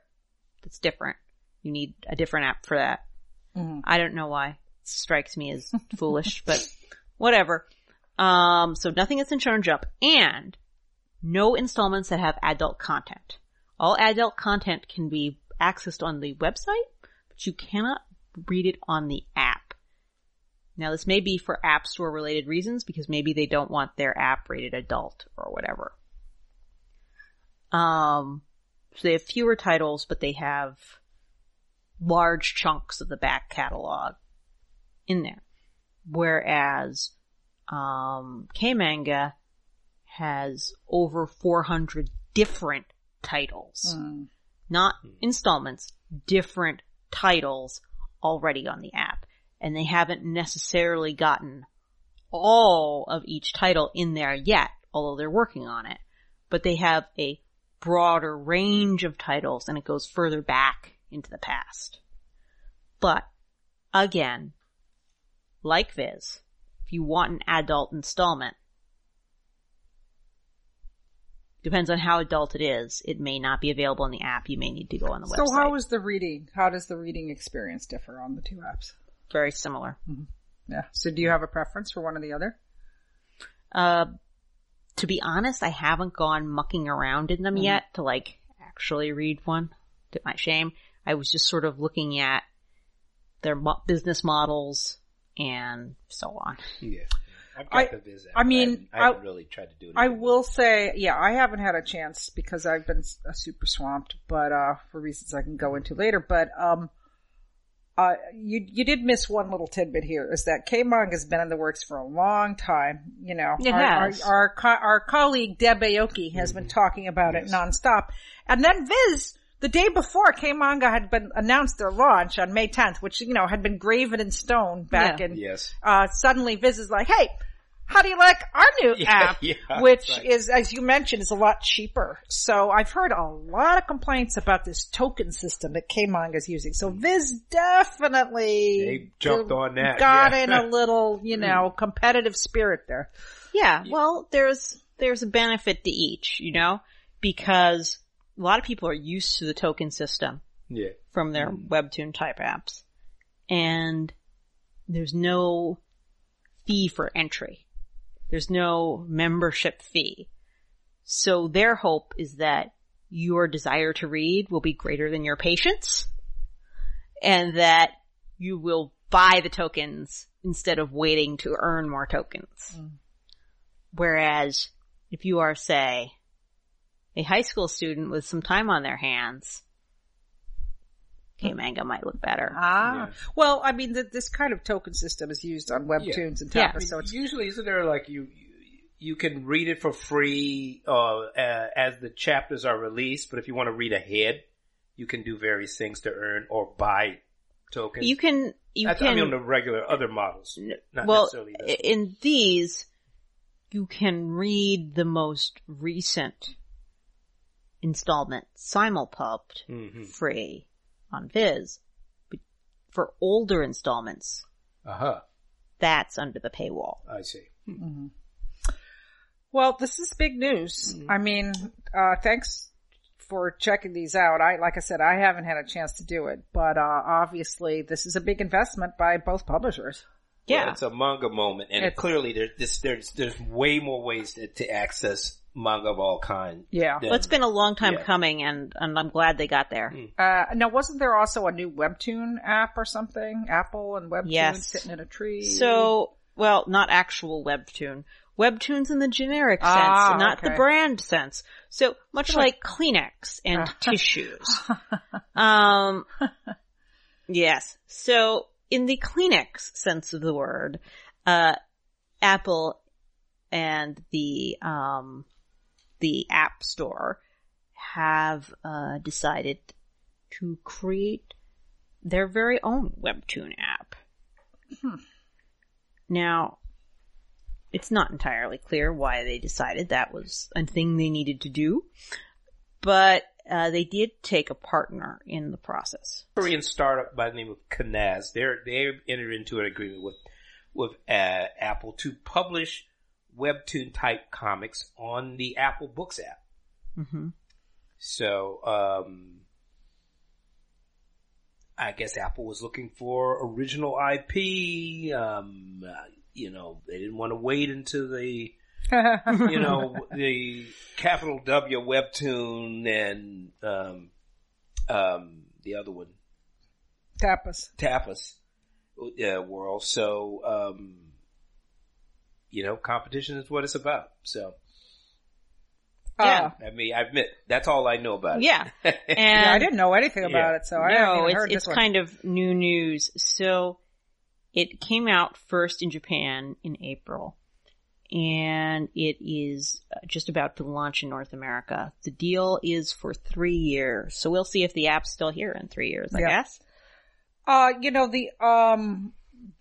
That's different. You need a different app for that. Mhm. I don't know why. It strikes me as foolish, but whatever. Um, so nothing that's in Shonen Jump and no installments that have adult content. All adult content can be accessed on the website, but you cannot read it on the app. Now this may be for app store related reasons because maybe they don't want their app rated adult or whatever. Um, so they have fewer titles, but they have large chunks of the back catalog in there. Whereas, um, K-Manga has over 400 different titles. Mm. Not installments, different titles already on the app. And they haven't necessarily gotten all of each title in there yet, although they're working on it. But they have a broader range of titles and it goes further back into the past. But again, like Viz, if you want an adult installment, depends on how adult it is. It may not be available in the app. You may need to go on the So website. So how is the reading? How does the reading experience differ on the two apps? Very similar. Yeah. So do you have a preference for one or the other? Uh, to be honest, I haven't gone mucking around in Mm-hmm. them yet to like actually read one. To my shame, I was just sort of looking at their mo- business models and so on. Yeah. I've I- got the Viz app. I mean, I, haven't I- really tried to do it. I will say, yeah, I haven't had a chance because I've been uh, super swamped, but, uh, for reasons I can go into later, but, um, uh, you, you did miss one little tidbit here is that K-Manga has been in the works for a long time. You know, It our, has. Our, our, co- our colleague Deb Aoki has been talking about it nonstop. And then Viz, the day before K-Manga had been announced their launch on May 10th, which, you know, had been graven in stone back Yeah. in, Yes. uh, suddenly Viz is like, hey, how do you like our new Yeah, app? yeah, which right. is, as you mentioned, is a lot cheaper. So I've heard a lot of complaints about this token system that K-Manga is using. So Viz definitely They jumped uh, on that, got yeah. in a little, you know, mm. competitive spirit there. Yeah, well, there's, there's a benefit to each, you know, because a lot of people are used to the token system Yeah. from their mm. webtoon type apps and there's no fee for entry. There's no membership fee. So their hope is that your desire to read will be greater than your patience and that you will buy the tokens instead of waiting to earn more tokens. Mm. Whereas if you are, say, a high school student with some time on their hands, K-manga might look better. Ah. Yeah. Well, I mean, th- this kind of token system is used on webtoons and Yeah. Tapas, so it's Usually, isn't there like you, you can read it for free, uh, uh, as the chapters are released, but if you want to read ahead, you can do various things to earn or buy tokens. You can, you That's, can, I mean, on the regular other models. Not well, necessarily this. in these, you can read the most recent installment simulpubbed Mhm. free on Viz. But for older installments, Uh-huh. that's under the paywall. I see. Well, this is big news. I mean, uh, thanks for checking these out. I, like I said, I haven't had a chance to do it, but, uh, obviously this is a big investment by both publishers. Yeah. it's a manga moment, and It's- clearly there, this, there's there's way more ways to, to access manga of all kind. Yeah. than- Well, it's been a long time Yeah. coming and, and I'm glad they got there. Uh, now wasn't there also a new Webtoon app or something? Apple and Webtoon Yes. sitting in a tree? So, well, not actual webtoon. Webtoons in the generic sense, Ah, not the brand sense. So much like Kleenex and tissues. Um, yes. So in the Kleenex sense of the word, uh, Apple and the, um, the App Store have, uh, decided to create their very own Webtoon app. Now, it's not entirely clear why they decided that was a thing they needed to do, but uh, they did take a partner in the process. Korean startup by the name of Kenaz. They're they entered into an agreement with with uh, Apple to publish webtoon type comics on the Apple Books app. hmm So, um, I guess Apple was looking for original IP. Um, you know, they didn't want to wait until the, you know, the capital W webtoon and, um, um, the other one, Tapas. Tapas uh, world. So, um, you know, competition is what it's about. So, Yeah. Uh, I mean, I admit that's all I know about it. Yeah, and yeah, I didn't know anything about Yeah. it, so I haven't no, it's heard it's this one. kind of new news. So it came out first in Japan in April, and it is uh, just about to launch in North America. The deal is for three years, so we'll see if the app's still here in three years. I Yeah. guess. Uh, you know, the, um,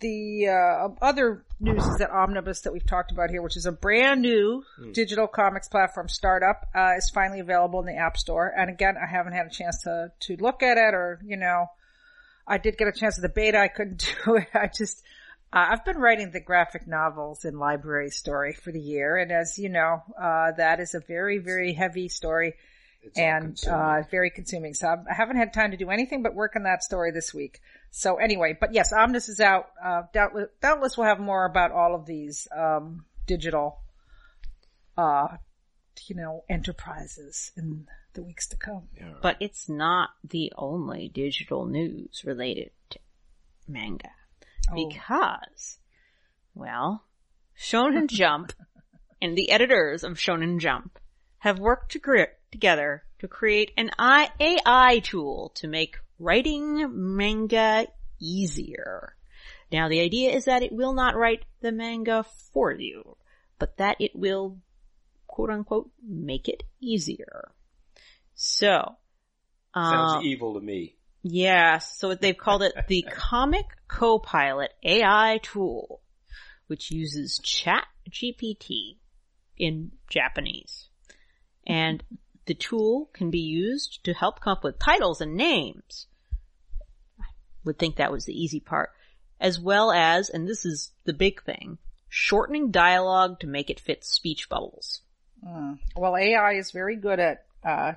the, uh, other news is that Omnibus that we've talked about here, which is a brand new digital comics platform startup, uh, is finally available in the App Store. And again, I haven't had a chance to, to look at it or, you know, I did get a chance at the beta. I couldn't do it. I just, uh, I've been writing the graphic novels in library story for the year. And as you know, uh, that is a very, very heavy story It's and consuming. uh, very consuming. So I'm- I haven't had time to do anything but work on that story this week. So anyway, but yes, Omnis is out. Uh, doubtless, doubtless we'll have more about all of these um, digital, uh, you know, enterprises in the weeks to come. But it's not the only digital news related to manga. Oh. Because, well, Shonen Jump and the editors of Shonen Jump have worked to cre- together to create an AI tool to make writing manga easier. Now the idea is that it will not write the manga for you, but that it will quote unquote make it easier. So, Sounds uh, evil to me. yeah, so they've called it the Comic Copilot AI tool, which uses Chat GPT in Japanese. And the tool can be used to help come up with titles and names. I would think that was the easy part. As well as, and this is the big thing, shortening dialogue to make it fit speech bubbles. Mm. Well, AI is very good at uh,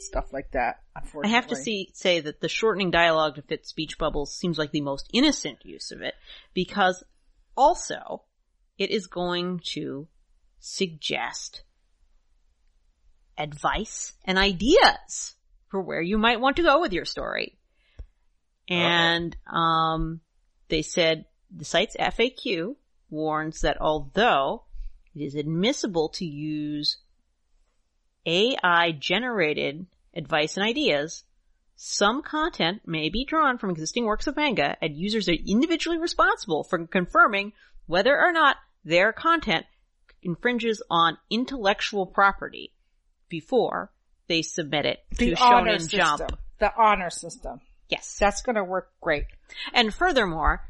stuff like that. I have to see, say that the shortening dialogue to fit speech bubbles seems like the most innocent use of it because also it is going to suggest advice and ideas for where you might want to go with your story. And, um, they said the site's FAQ warns that although it is admissible to use AI generated advice and ideas, some content may be drawn from existing works of manga and users are individually responsible for confirming whether or not their content infringes on intellectual property before they submit it to the honor Shonen system. Jump. The honor system. Yes. That's going to work great. And furthermore,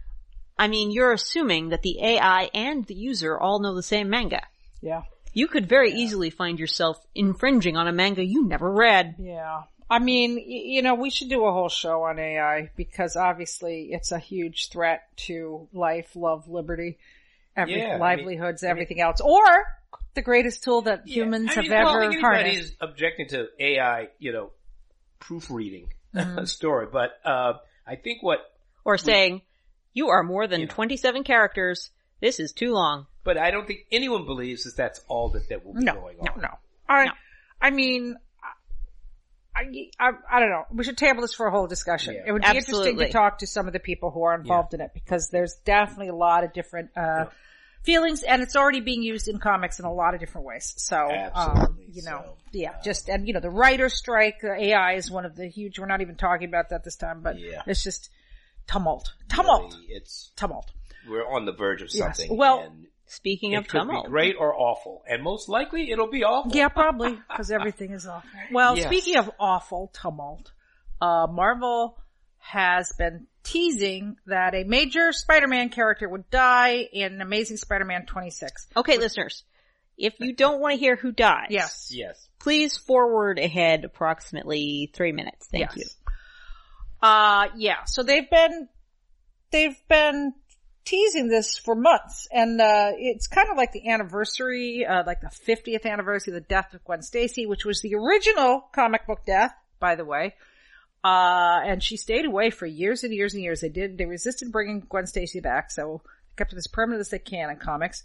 I mean, you're assuming that the AI and the user all know the same manga. Yeah. You could very easily find yourself infringing on a manga you never read. Yeah. I mean, y- you know, we should do a whole show on AI because obviously it's a huge threat to life, love, liberty. every Yeah, I mean- livelihoods, everything else, or the greatest tool that humans I mean, have well, I ever think anybody harnessed. is objecting to AI, you know, proofreading Mm-hmm. a story, but uh, I think what, Or saying, you are more than You know. 27 characters. This is too long. but I don't think anyone believes that that's all that that will be No, going on. no. I, No. I mean, I, I, I don't know. We should table this for a whole discussion. Yeah. It would be interesting to talk to some of the people who are involved in it because there's definitely a lot of different, uh, feelings and it's already being used in comics in a lot of different ways. So, um, you know, So, yeah, just, and you know, the writer strike, uh, AI is one of the huge, we're not even talking about that this time, but Yeah. it's just tumult, tumult, Really, it's tumult. we're on the verge of Yes. something. Well, and Speaking it of could tumult. be great or awful, and most likely it'll be awful. Yeah, probably, because everything is awful. Well, Yes. speaking of awful tumult, uh, Marvel has been teasing that a major Spider-Man character would die in Amazing Spider-Man 26. Okay, listeners. If you don't want to hear who dies, Yes. Yes. please forward ahead approximately three minutes. Thank Yes. you. Uh, yeah, so they've been, they've been teasing this for months and, uh, it's kind of like the anniversary, uh, like the 50th anniversary of the death of Gwen Stacy, which was the original comic book death, by the way. Uh, and she stayed away for years and years and years. They did, they resisted bringing Gwen Stacy back, so kept it as permanent as they can in comics.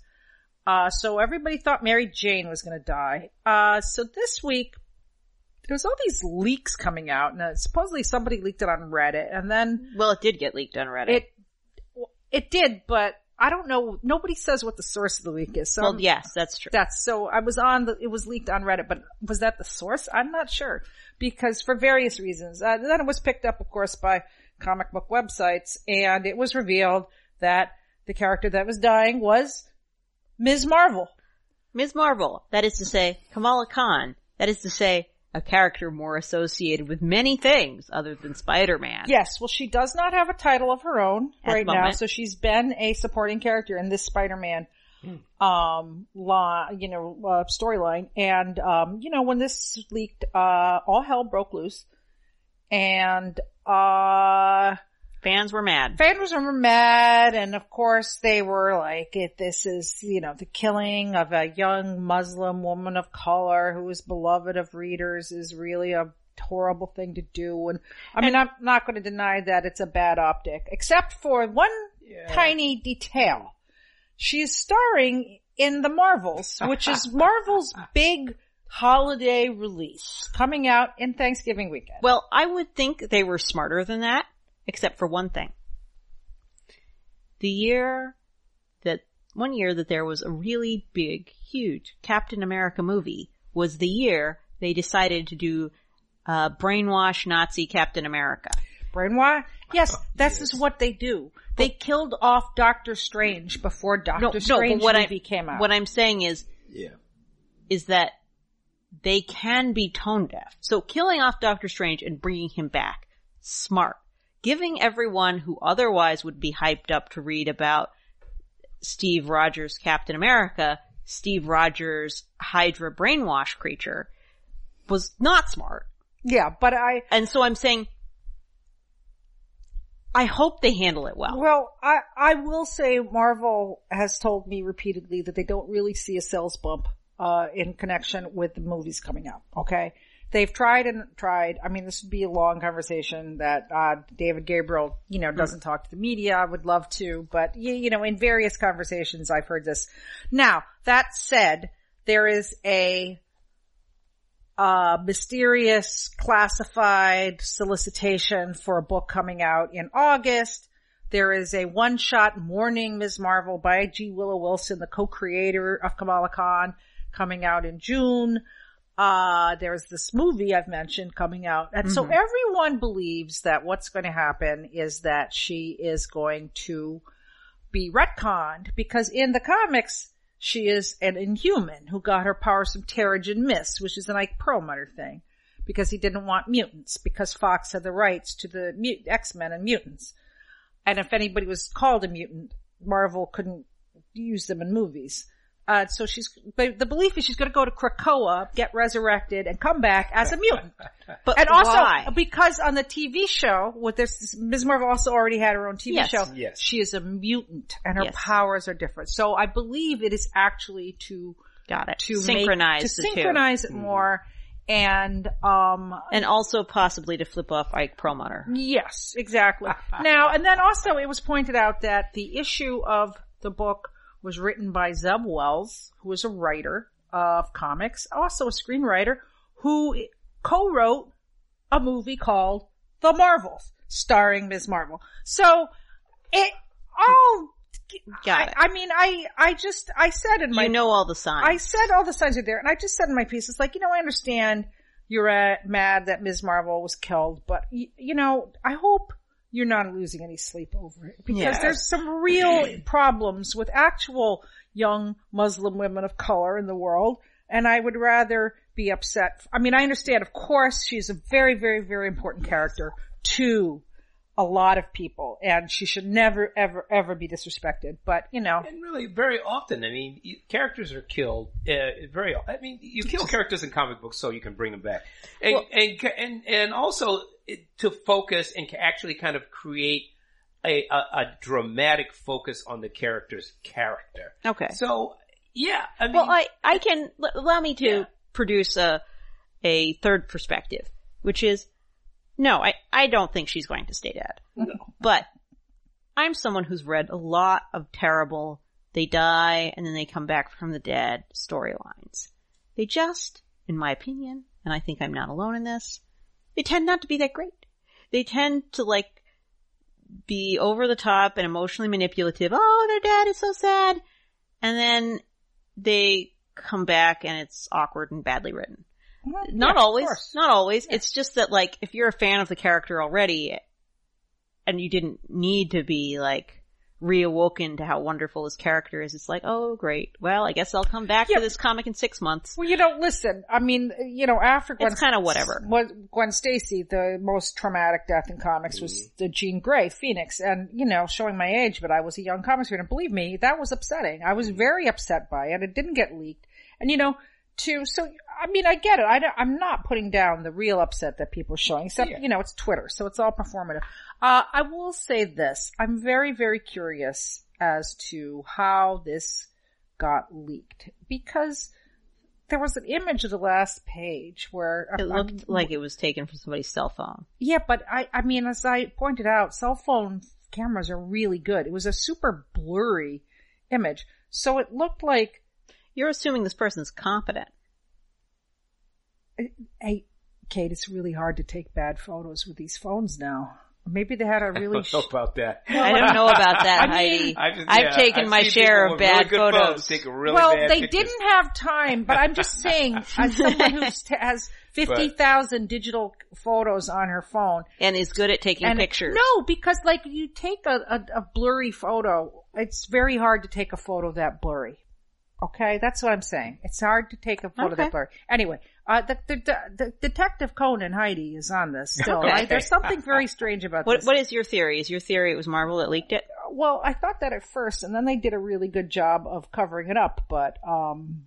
Uh, so everybody thought Mary Jane was gonna die. Uh, so this week, there's all these leaks coming out, and uh, supposedly somebody leaked it on Reddit, and then Well, it did get leaked on Reddit. it, it did, but I don't know, nobody says what the source of the leak is, so well, I'm- yes, that's true. that's so I was on the, it was leaked on Reddit, but was that the source? I'm not sure because for various reasons. Uh, then it was picked up, of course, by comic book websites and it was revealed that the character that was dying was Ms. Marvel. Ms. Marvel, that is to say, Kamala Khan, that is to say, a character more associated with many things other than Spider-Man. Yes, well she does not have a title of her own At right now, so she's been a supporting character in this Spider-Man um line, you know, uh, storyline. And um, you know, when this leaked, uh all hell broke loose. And uh Fans were mad. fans were mad and of course they were like if this is you know the killing of a young muslim woman of color who is beloved of readers is really a horrible thing to do. And i mean i'm not going to deny that it's a bad optic except for one tiny detail. She is starring in the marvels which is marvel's big holiday release coming out in thanksgiving weekend. Well, I would think they were smarter than that, except for one thing. The year that, one year that there was a really big, huge Captain America movie was the year they decided to do uh, brainwash Nazi Captain America. Brainwash? Yes, this is what they do. They killed off Doctor Strange before Doctor Strange but what movie I, came out. What I'm saying is, Yeah. is that they can be tone deaf. So killing off Doctor Strange and bringing him back, smart. Giving everyone who otherwise would be hyped up to read about Steve Rogers Captain America, Steve Rogers Hydra brainwash creature, was not smart. yeah, but I, And so I'm saying, I hope they handle it well. well, I, I will say Marvel has told me repeatedly that they don't really see a sales bump, uh, in connection with the movies coming out. Okay. They've tried and tried. I mean, this would be a long conversation that, uh, David Gabriel, you know, doesn't talk to the media. I would love to, but you, you know, in various conversations I've heard this. Now, that said, there is a, uh, mysterious classified solicitation for a book coming out in August. There is a one-shot Mourning Ms. Marvel by G. Willow Wilson, the co-creator of Kamala Khan, coming out in June. Uh, there's this movie I've mentioned coming out. And so everyone believes that what's going to happen is that she is going to be retconned because in the comics, she is an inhuman who got her powers from Terrigen Mist, which is an Ike Perlmutter thing because he didn't want mutants because Fox had the rights to the mut- X-Men and mutants. And if anybody was called a mutant, Marvel couldn't use them in movies. Uh, so she's, but the belief is she's going to go to Krakoa, get resurrected, and come back as a mutant. But And also, why? because on the TV show, with this, Ms. Marvel also already had her own TV Yes. show. Yes. She is a mutant, and her Yes. powers are different. So I believe it is actually to Got it. to synchronize make, to the two. synchronize it more, and um, And also possibly to flip off Ike Perlmutter. Yes, exactly. now, and then also it was pointed out that the issue of the book was written by Zeb Wells, who is a writer of comics, also a screenwriter, who co-wrote a movie called The Marvels, starring Ms. Marvel. So, it all, Got I, it. I mean, I, I just, I said in my You know all the signs. I said all the signs are there, and I just said in my piece, it's like, you know, I understand you're uh, mad that Ms. Marvel was killed, but y- you know, I hope you're not losing any sleep over it because Yes. there's some real problems with actual young Muslim women of color in the world, and I would rather be upset. I mean, I understand, of course, she's a very, very, very important character to a lot of people, and she should never, ever, ever be disrespected. But you know, And really, very often, I mean, characters are killed. Uh, very, I mean, you kill characters in comic books so you can bring them back, and Well- and, and and also to focus and actually kind of create a, a a dramatic focus on the character's character. okay. So yeah, I mean, Well, I, I can, l- allow me to Yeah. produce a, a third perspective, which is, no, I, I don't think she's going to stay dead. But I'm someone who's read a lot of terrible, they die and then they come back from the dead storylines. They just, in my opinion, and I think I'm not alone in this, they tend not to be that great. They tend to like be over the top and emotionally manipulative. Oh, their dad is so sad. And then they come back and it's awkward and badly written. Not Yeah, always, not always. It's just that like, if you're a fan of the character already and you didn't need to be like reawoken to how wonderful his character is, it's like, oh great. Well, I guess I'll come back Yeah. to this comic in six months. Well, you don't listen. I mean, you know, after Gwen, It's kinda whatever. Gwen, Gwen Stacy, the most traumatic death in comics was Mm-hmm. the Jean Grey Phoenix, and you know, showing my age, but I was a young comics reader. Believe me, that was upsetting. I was very upset by it. It didn't get leaked, and you know, to so I mean, I get it. I, I'm not putting down the real upset that people are showing, except Yeah. you know, it's Twitter, so it's all performative. Uh, I will say this: I'm very, very curious as to how this got leaked because there was an image of the last page where It I'm- looked like it was taken from somebody's cell phone. yeah, but I, I mean, as I pointed out, cell phone cameras are really good. It was a super blurry image. So it looked like, You're assuming this person's competent. hey, Kate, it's really hard to take bad photos with these phones now. Maybe they had a really, don't know about that. I don't know about that, I mean- Heidi. I just- I've yeah, taken I've my share of with really bad good photos. take really well, bad they pictures. didn't have time, but I'm just saying, as someone who has 50,000 digital photos on her phone, and is good at taking and pictures. No, because like you take a, a, a blurry photo, it's very hard to take a photo that blurry. Okay, that's what I'm saying. It's hard to take a photo Okay. that blurry. Anyway, uh, the, the, the, the Detective Conan Heidi is on this still. Okay. right? There's something very strange about What this. What is your theory? Is your theory it was Marvel that leaked it? Well, I thought that at first, and then they did a really good job of covering it up, but, um,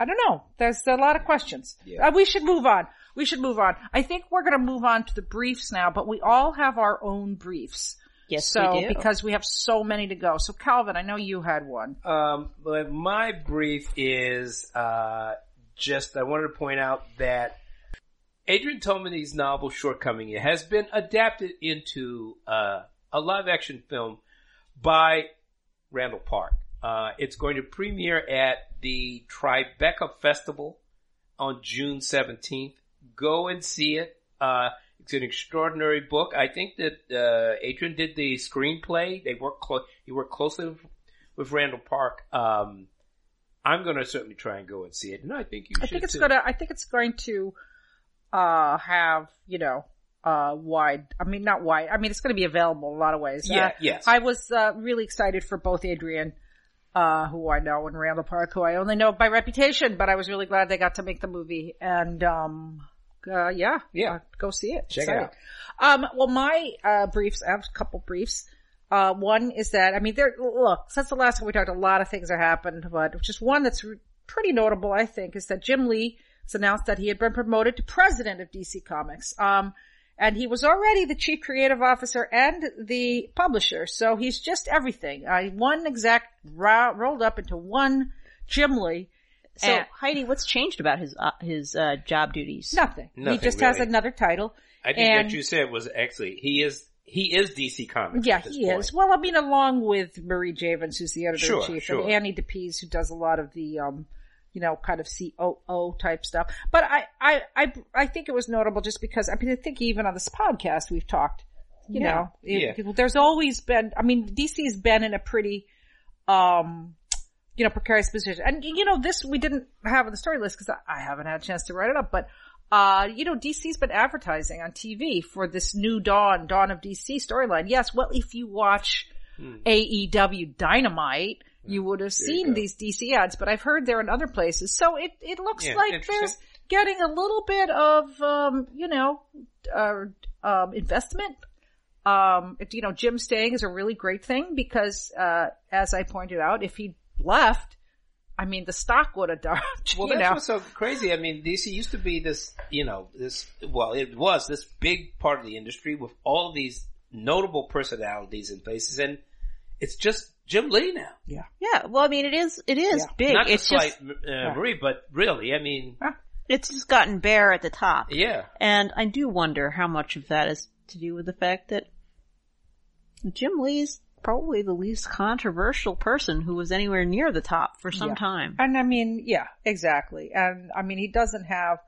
I don't know. There's a lot of questions. Yeah. Uh, we should move on. We should move on. I think we're gonna move on to the briefs now, but we all have our own briefs. Yes, so, we do. because we have so many to go. So Calvin, I know you had one. Um, but my brief is uh, just I wanted to point out that Adrian Tomine's novel Shortcoming has been adapted into uh, a live action film by Randall Park. Uh, it's going to premiere at the Tribeca Festival on June 17th. Go and see it. Uh, it's an extraordinary book. I think that uh, Adrian did the screenplay. They worked close. He worked closely with, with Randall Park. Um, I'm going to certainly try and go and see it, and I think you I think it's gonna, I think it's going to, uh, have, you know, uh, wide, I mean, not wide, I mean, it's gonna be available in a lot of ways. Yeah, Uh, yes. I was, uh, really excited for both Adrian, uh, who I know, and Randall Park, who I only know by reputation, but I was really glad they got to make the movie, and, um, uh, yeah, Yeah. uh, go see it. Check it Excited. Um, well, my, uh, briefs, I have a couple briefs. Uh, one is that, I mean, there, look, since the last time we talked, a lot of things have happened, but just one that's re- pretty notable, I think, is that Jim Lee has announced that he had been promoted to president of DC Comics. Um, and he was already the chief creative officer and the publisher, so he's just everything. Uh, one exec ro- rolled up into one Jim Lee. So and- Heidi, what's changed about his uh, his uh, job duties? nothing. Nothing, he just has another title. I think And- what you said was actually he is he is DC Comics. Yeah, at this he point. is. Well, I mean, along with Marie Javins, who's the editor in Sure, chief, sure. and Annie DePies, who does a lot of the, um, you know, kind of COO type stuff. But I, I, I, I think it was notable just because, I mean, I think even on this podcast we've talked, you Yeah. know, it- Yeah. there's always been, I mean, DC's been in a pretty, um, you know, precarious position. And, you know, this we didn't have on the story list because I, I haven't had a chance to write it up, but, uh, you know, DC's been advertising on TV for this new Dawn, Dawn of DC storyline. Yes, well, if you watch AEW Dynamite, you would have Hmm. There seen these DC ads, but I've heard they're in other places. So it, it looks Yeah, like there's getting a little bit of, um, you know, uh, um, investment. Um, you know, Jim staying is a really great thing because, uh, as I pointed out, if he left, I mean, the stock would have dropped, Well, you that's know. what's so crazy. I mean, DC used to be this, you know, this, well, it was this big part of the industry with all these notable personalities and faces, and it's just Jim Lee now. Yeah. Yeah, well, I mean, it is it is Yeah. big. Not it's just slight uh, Marie, but really, I mean, it's just gotten bare at the top. yeah. And I do wonder how much of that is to do with the fact that Jim Lee's probably the least controversial person who was anywhere near the top for some Yeah. time. And I mean, yeah, exactly. And I mean, he doesn't have,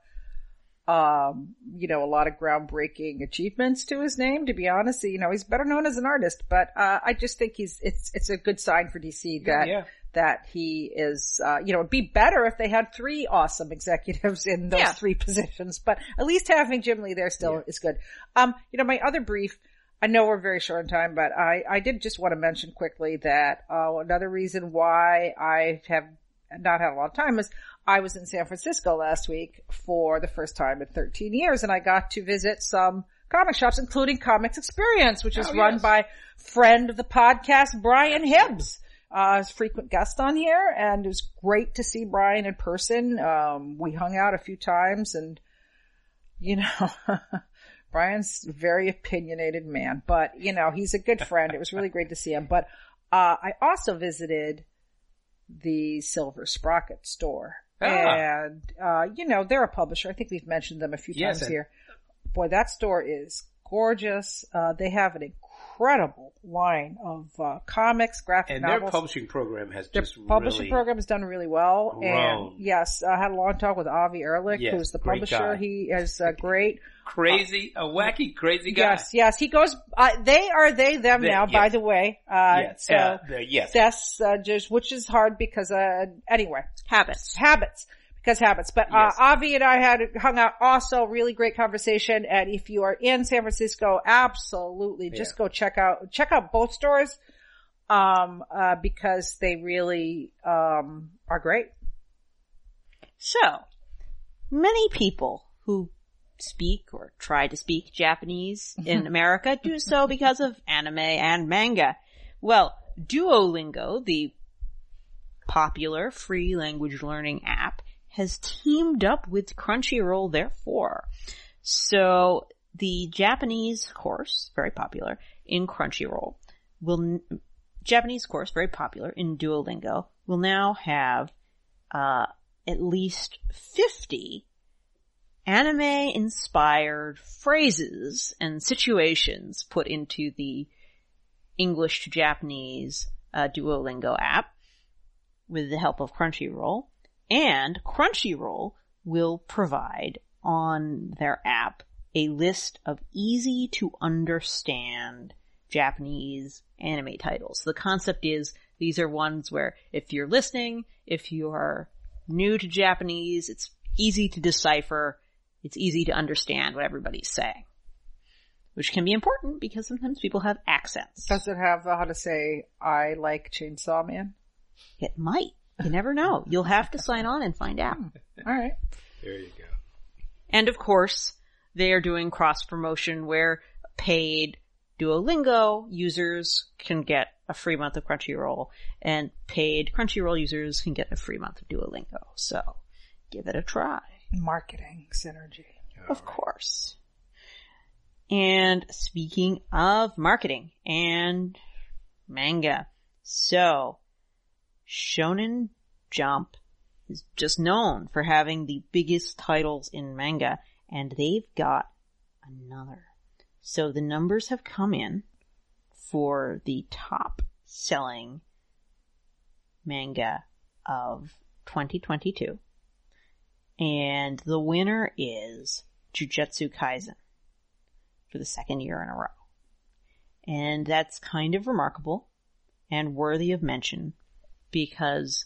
um, you know, a lot of groundbreaking achievements to his name, to be honest. You know, he's better known as an artist, but, uh, I just think he's, it's, it's a good sign for DC that, yeah. that he is, uh, you know, it'd be better if they had three awesome executives in those Yeah. three positions, but at least having Jim Lee there still is good. Um, you know, my other brief, I know we're very short on time, but I, I did just want to mention quickly that, uh, another reason why I have not had a lot of time is I was in San Francisco last week for the first time in 13 years and I got to visit some comic shops, including Comix Experience, which is Oh, run yes. by friend of the podcast, Brian Hibbs. Uh, as frequent guest on here and it was great to see Brian in person. Um, we hung out a few times and, you know, Brian's a very opinionated man, but you know, he's a good friend. It was really great to see him. But, uh, I also visited the Silver Sprocket store. Ah. And, uh, you know, they're a publisher. I think we've mentioned them a few Yes, times here. Boy, that store is gorgeous. Uh, they have an incredible line of, uh, comics, graphic novels. And their publishing program has Their just publishing really, program has done really well. grown. And yes, I had a long talk with Avi Ehrlich, Yes, who's the publisher. guy. He is uh, great. crazy, a wacky, crazy guy. Yes, yes, he goes, uh, they are they, them They- now, by the way. Uh, Yes, so uh, the- yes. that's, uh, just, which is hard because, uh, anyway, Habits. habits. Because habits. But, uh, Yes. Avi and I had hung out also, really great conversation. And if you are in San Francisco, absolutely just Yeah. go check out, check out both stores. Um, uh, because they really, um, are great. So, many people who speak or try to speak Japanese in America do so because of anime and manga. Well, Duolingo, the popular free language learning app, has teamed up with Crunchyroll therefore. So, the Japanese course, very popular in Crunchyroll, will, Japanese course, very popular in Duolingo, will now have, uh, at least 50 anime inspired phrases and situations put into the English to Japanese uh, Duolingo app with the help of Crunchyroll. And Crunchyroll will provide on their app a list of easy to understand Japanese anime titles. The concept is these are ones where if you're listening, if you're new to Japanese, it's easy to decipher, it's easy to understand what everybody's saying. Which can be important because sometimes people have accents. Does it have uh, how to say, I like Chainsaw Man? It might. You never know. You'll have to sign on and find out. Hmm. Alright. There you go. And of course, they are doing cross promotion where paid Duolingo users can get a free month of Crunchyroll and paid Crunchyroll users can get a free month of Duolingo. So give it a try. Marketing synergy. Of course. And speaking of marketing and manga, so Shonen Jump is just known for having the biggest titles in manga and they've got another. So the numbers have come in for the top selling manga of 2022. And the winner is Jujutsu Kaisen for the second year in a row. And that's kind of remarkable and worthy of mention because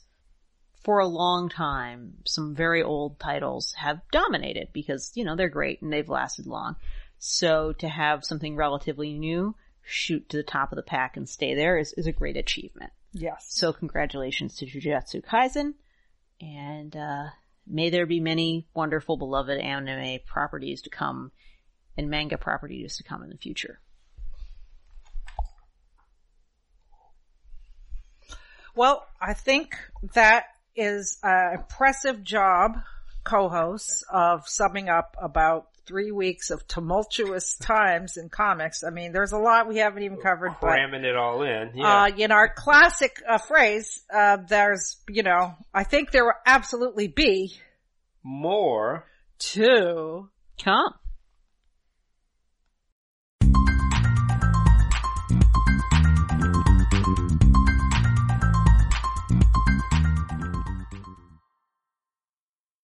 for a long time, some very old titles have dominated because, you know, they're great and they've lasted long. So to have something relatively new shoot to the top of the pack and stay there is, is a great achievement. Yes. So congratulations to Jujutsu Kaisen and, uh, may there be many wonderful beloved anime properties to come and manga properties to come in the future. Well, I think that is an impressive job, co-hosts, of summing up about three weeks of tumultuous times in comics. I mean, there's a lot we haven't even covered, but Cramming it all in. Yeah. uh, in our classic uh, phrase, uh, there's, you know, I think there will absolutely be More. to Come.